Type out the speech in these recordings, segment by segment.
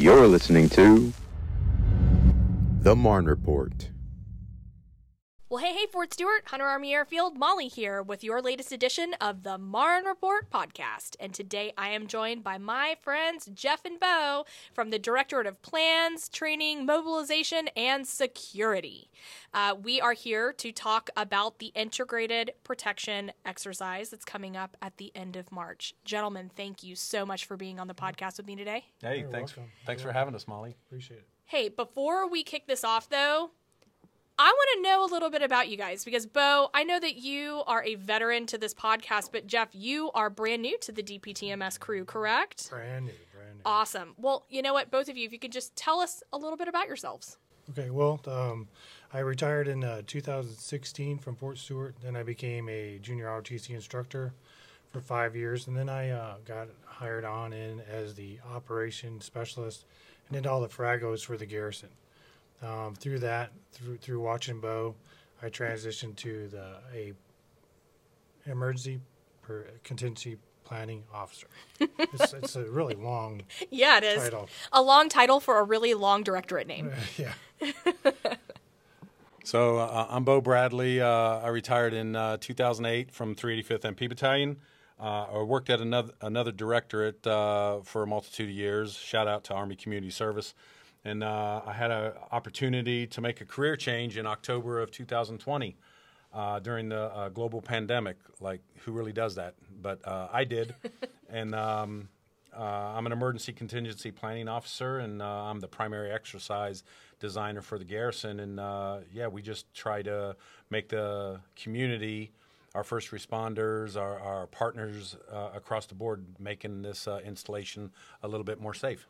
You're listening to The Marne Report. Well, hey, hey, Fort Stewart, Hunter Army Airfield, Molly here with your latest edition of the Marne Report podcast. And today I am joined by my friends Jeff and Bo from the Directorate of Plans, Training, Mobilization, and Security. Uh, we are here to talk about the integrated protection exercise that's coming up at the end of March. Gentlemen, thank you so much for being on the podcast with me today. Hey, You're thanks. welcome. Thanks You're for having us, Molly. Appreciate it. Hey, before we kick this off, though, I want to know a little bit about you guys because, Bo, I know that you are a veteran to this podcast, but Jeff, you are brand new to the DPTMS crew, correct? Brand new, brand new. Awesome. Well, you know what, both of you, if you could just tell us a little bit about yourselves. Okay, well, um, I retired in uh, 2016 from Fort Stewart. Then I became a junior ROTC instructor for five years, and then I uh, got hired on in as the operations specialist and did all the fragos for the garrison. Um, through that, through through watching Bo, I transitioned to the a emergency per, contingency planning officer. it's, it's a really long Yeah, it is. title. A long title for a really long directorate name. yeah. So uh, I'm Bo Bradley. Uh, I retired in uh, 2008 from 385th MP Battalion. Uh, I worked at another another directorate uh, for a multitude of years. Shout out to Army Community Service, and uh, I had an opportunity to make a career change in October of 2020 uh, during the uh, global pandemic. Like, who really does that? But uh, I did, and um, uh, I'm an emergency contingency planning officer, and uh, I'm the primary exercise designer for the garrison. And uh, yeah, we just try to make the community, our first responders, our, our partners uh, across the board, making this uh, installation a little bit more safe.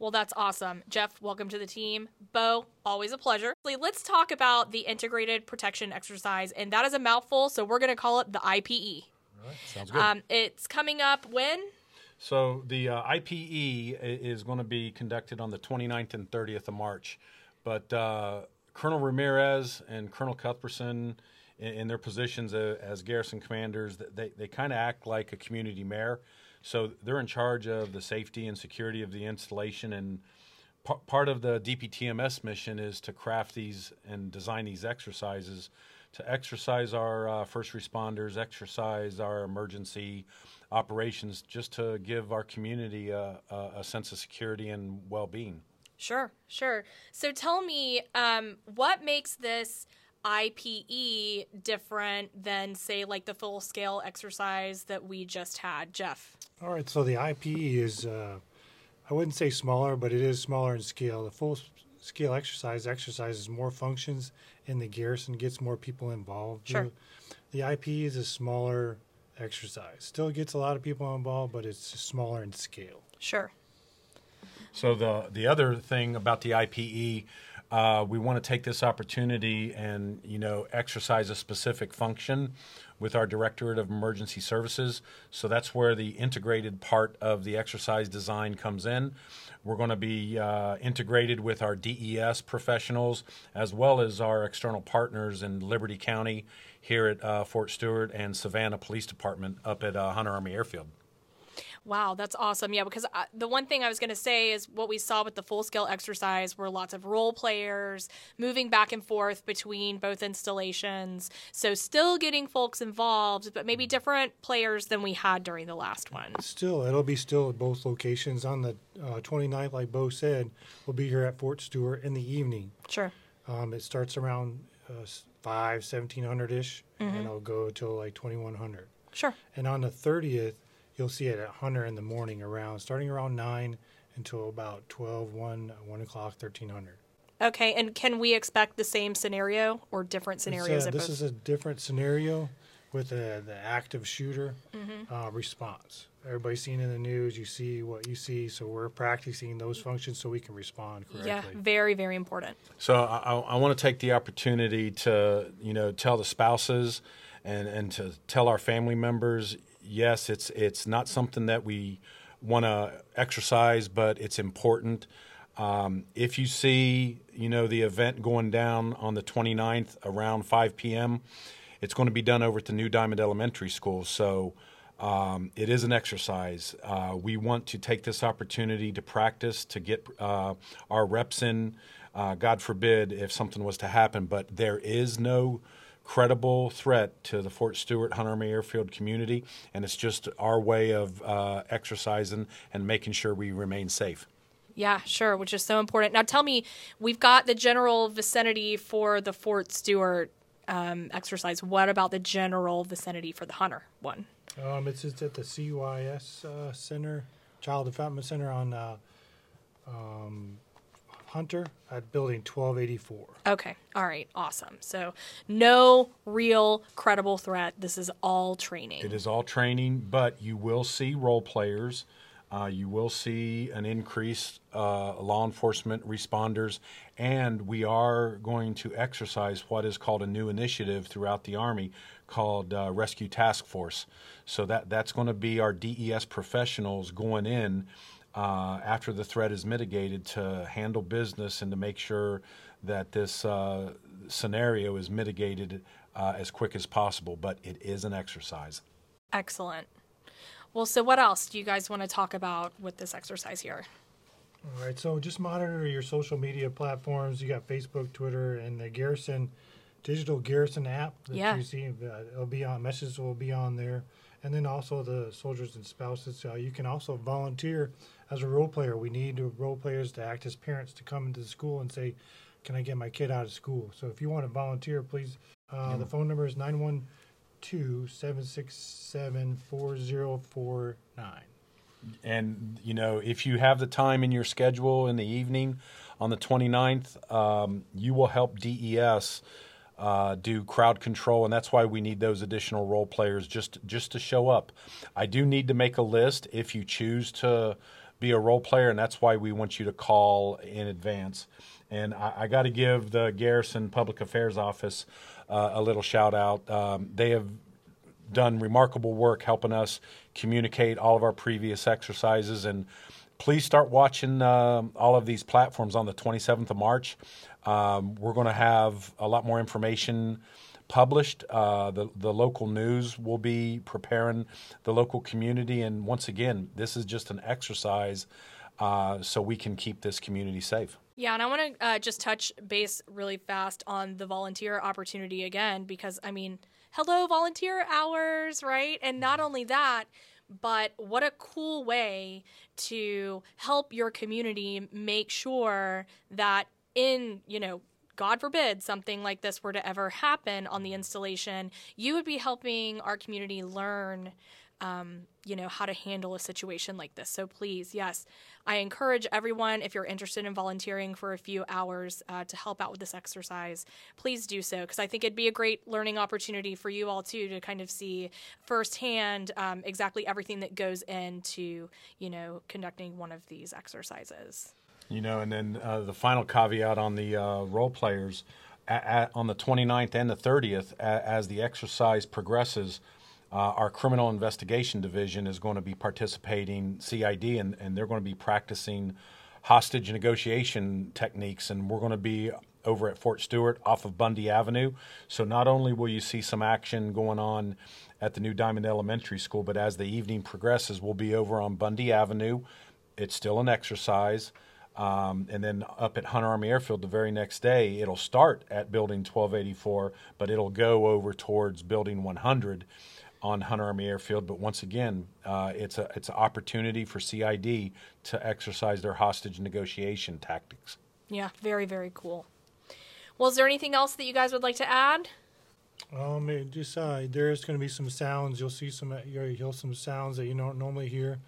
Well, that's awesome. Jeff, welcome to the team. Bo, always a pleasure. Let's talk about the integrated protection exercise, and that is a mouthful, so we're going to call it the IPE. Sounds good. Um, it's coming up when? So the uh, IPE is going to be conducted on the 29th and 30th of March, but uh, Colonel Ramirez and Colonel Cuthbertson, in, in their positions as garrison commanders, they they kind of act like a community mayor. So they're in charge of the safety and security of the installation, and part of the DPTMS mission is to craft these and design these exercises to exercise our uh, first responders, exercise our emergency operations, just to give our community a, a, a sense of security and well-being. Sure, sure. So tell me, um, what makes this IPE different than, say, like the full scale exercise that we just had, Jeff? All right, so the IPE is, uh, I wouldn't say smaller, but it is smaller in scale. The full scale exercise exercises more functions in the garrison, gets more people involved. Sure. The, the IPE is a smaller exercise. Still gets a lot of people involved, but it's smaller in scale. Sure. So the the other thing about the IPE, uh, we want to take this opportunity and you know exercise a specific function with our Directorate of Emergency Services. So that's where the integrated part of the exercise design comes in. We're going to be uh, integrated with our DES professionals as well as our external partners in Liberty County here at uh, Fort Stewart and Savannah Police Department up at uh, Hunter Army Airfield. Wow, that's awesome. Yeah, because I, the one thing I was going to say is what we saw with the full scale exercise were lots of role players moving back and forth between both installations. So, still getting folks involved, but maybe different players than we had during the last one. Still, it'll be still at both locations. On the uh, 29th, like Bo said, we'll be here at Fort Stewart in the evening. Sure. Um, it starts around uh, 5, 1700 ish, and it'll go till like 2100. Sure. And on the 30th, you'll see it at Hunter in the morning around, starting around 9 until about 12, 1, 1 o'clock, 1300. Okay, and can we expect the same scenario or different scenarios? at this both? is a different scenario with uh, the active shooter uh, response. Everybody's seen in the news, you see what you see, so we're practicing those functions so we can respond yeah, very, very important. So I, I, I want to take the opportunity to, you know, tell the spouses and, and to tell our family members, yes, it's it's not something that we want to exercise, but it's important. Um, if you see, you know, the event going down on the 29th around 5 p.m., it's going to be done over at the New Diamond Elementary School. So Um, it is an exercise. Uh, we want to take this opportunity to practice, to get uh, our reps in. Uh, God forbid if something was to happen, but there is no credible threat to the Fort Stewart Hunter Army Airfield community, and it's just our way of uh, exercising and making sure we remain safe. Yeah, sure, which is so important. Now, tell me, we've got the general vicinity for the Fort Stewart um, exercise. What about the general vicinity for the Hunter one? Um, it's, it's at the CYS uh, Center, Child Development Center on uh, um, Hunter at Building 1284. Okay, all right, awesome. So, no real credible threat. This is all training. It is all training, but you will see role players. Uh, you will see an increase uh, law enforcement responders, and we are going to exercise what is called a new initiative throughout the Army called uh, Rescue Task Force. So that that's going to be our DES professionals going in uh, after the threat is mitigated to handle business and to make sure that this uh, scenario is mitigated uh, as quick as possible. But it is an exercise. Excellent. Well, so what else do you guys want to talk about with this exercise here? All right, so just monitor your social media platforms. You got Facebook, Twitter, and the Garrison digital Garrison app that Yeah. you see. Uh, it'll be on messages will be on there, and then also the soldiers and spouses. Uh, you can also volunteer as a role player. We need role players to act as parents to come into the school and say, "Can I get my kid out of school?" So if you want to volunteer, please. Uh, The phone number is 912-767-4049. And, you know, if you have the time in your schedule in the evening on the 29th, um, you will help DES uh, do crowd control, and that's why we need those additional role players just just to show up. I do need to make a list if you choose to be a role player, and that's why we want you to call in advance. And I, I got to give the Garrison Public Affairs Office uh, a little shout out. Um, they have done remarkable work helping us communicate all of our previous exercises. And please start watching um, all of these platforms on the 27th of March. Um, we're going to have a lot more information published. Uh, the the local news will be preparing the local community, and once again, this is just an exercise uh, so we can keep this community safe. Yeah, and I want to uh, just touch base really fast on the volunteer opportunity again because I mean, hello, volunteer hours, right? And not only that, but what a cool way to help your community make sure that in, you know, God forbid something like this were to ever happen on the installation, you would be helping our community learn um, you know, how to handle a situation like this. So please, yes, I encourage everyone, if you're interested in volunteering for a few hours uh, to help out with this exercise, please do so because I think it'd be a great learning opportunity for you all too to kind of see firsthand um, exactly everything that goes into, you know, conducting one of these exercises. You know, and then uh, the final caveat on the uh, role players a a on the 29th and the 30th, a- as the exercise progresses, uh, our criminal investigation division is going to be participating CID, and, and they're going to be practicing hostage negotiation techniques, and we're going to be over at Fort Stewart off of Bundy Avenue. So not only will you see some action going on at the new Diamond Elementary School, but as the evening progresses, we'll be over on Bundy Avenue. It's still an exercise. Um, and then up at Hunter Army Airfield the very next day, it'll start at Building 1284, but it'll go over towards Building 100 on Hunter Army Airfield. But once again, uh, it's a it's an opportunity for CID to exercise their hostage negotiation tactics. Yeah, very, very cool. Well, is there anything else that you guys would like to add? Um, it just uh, there's going to be some sounds. You'll see some you'll hear some sounds that you don't normally hear,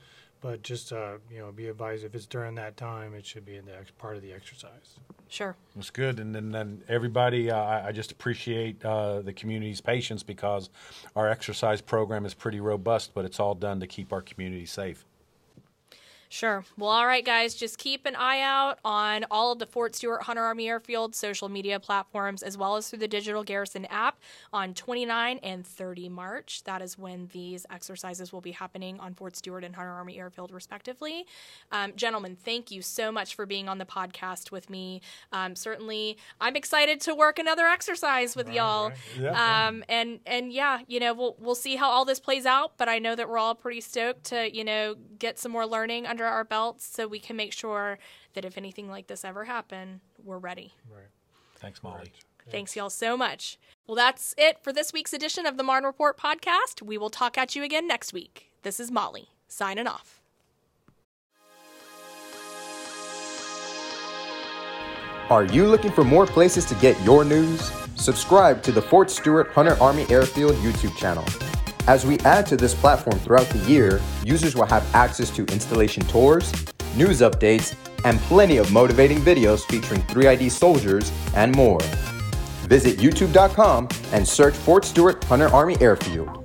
but just uh, you know, be advised if it's during that time, it should be in the ex- part of the exercise. Sure. that's good, and then, then everybody, uh, I, I just appreciate uh, the community's patience because our exercise program is pretty robust, but it's all done to keep our community safe. Sure. Well, all right, guys, just keep an eye out on all of the Fort Stewart Hunter Army Airfield social media platforms, as well as through the Digital Garrison app on 29 and 30 March. That is when these exercises will be happening on Fort Stewart and Hunter Army Airfield, respectively. Um, gentlemen, thank you so much for being on the podcast with me. Um, certainly, I'm excited to work another exercise with y'all. right. Yeah. Um, and and yeah, you know, we'll we'll see how all this plays out. But I know that we're all pretty stoked to you know get some more learning under our belts, so we can make sure that if anything like this ever happen, we're ready. Right. Thanks, Molly. Thanks y'all so much. Well, that's it for this week's edition of the Marne Report podcast. We will talk at you again next week. This is Molly signing off. Are you looking for more places to get your news? Subscribe to the Fort Stewart Hunter Army Airfield YouTube channel. As we add to this platform throughout the year, users will have access to installation tours, news updates, and plenty of motivating videos featuring 3ID soldiers and more. Visit youtube.com and search Fort Stewart Hunter Army Airfield.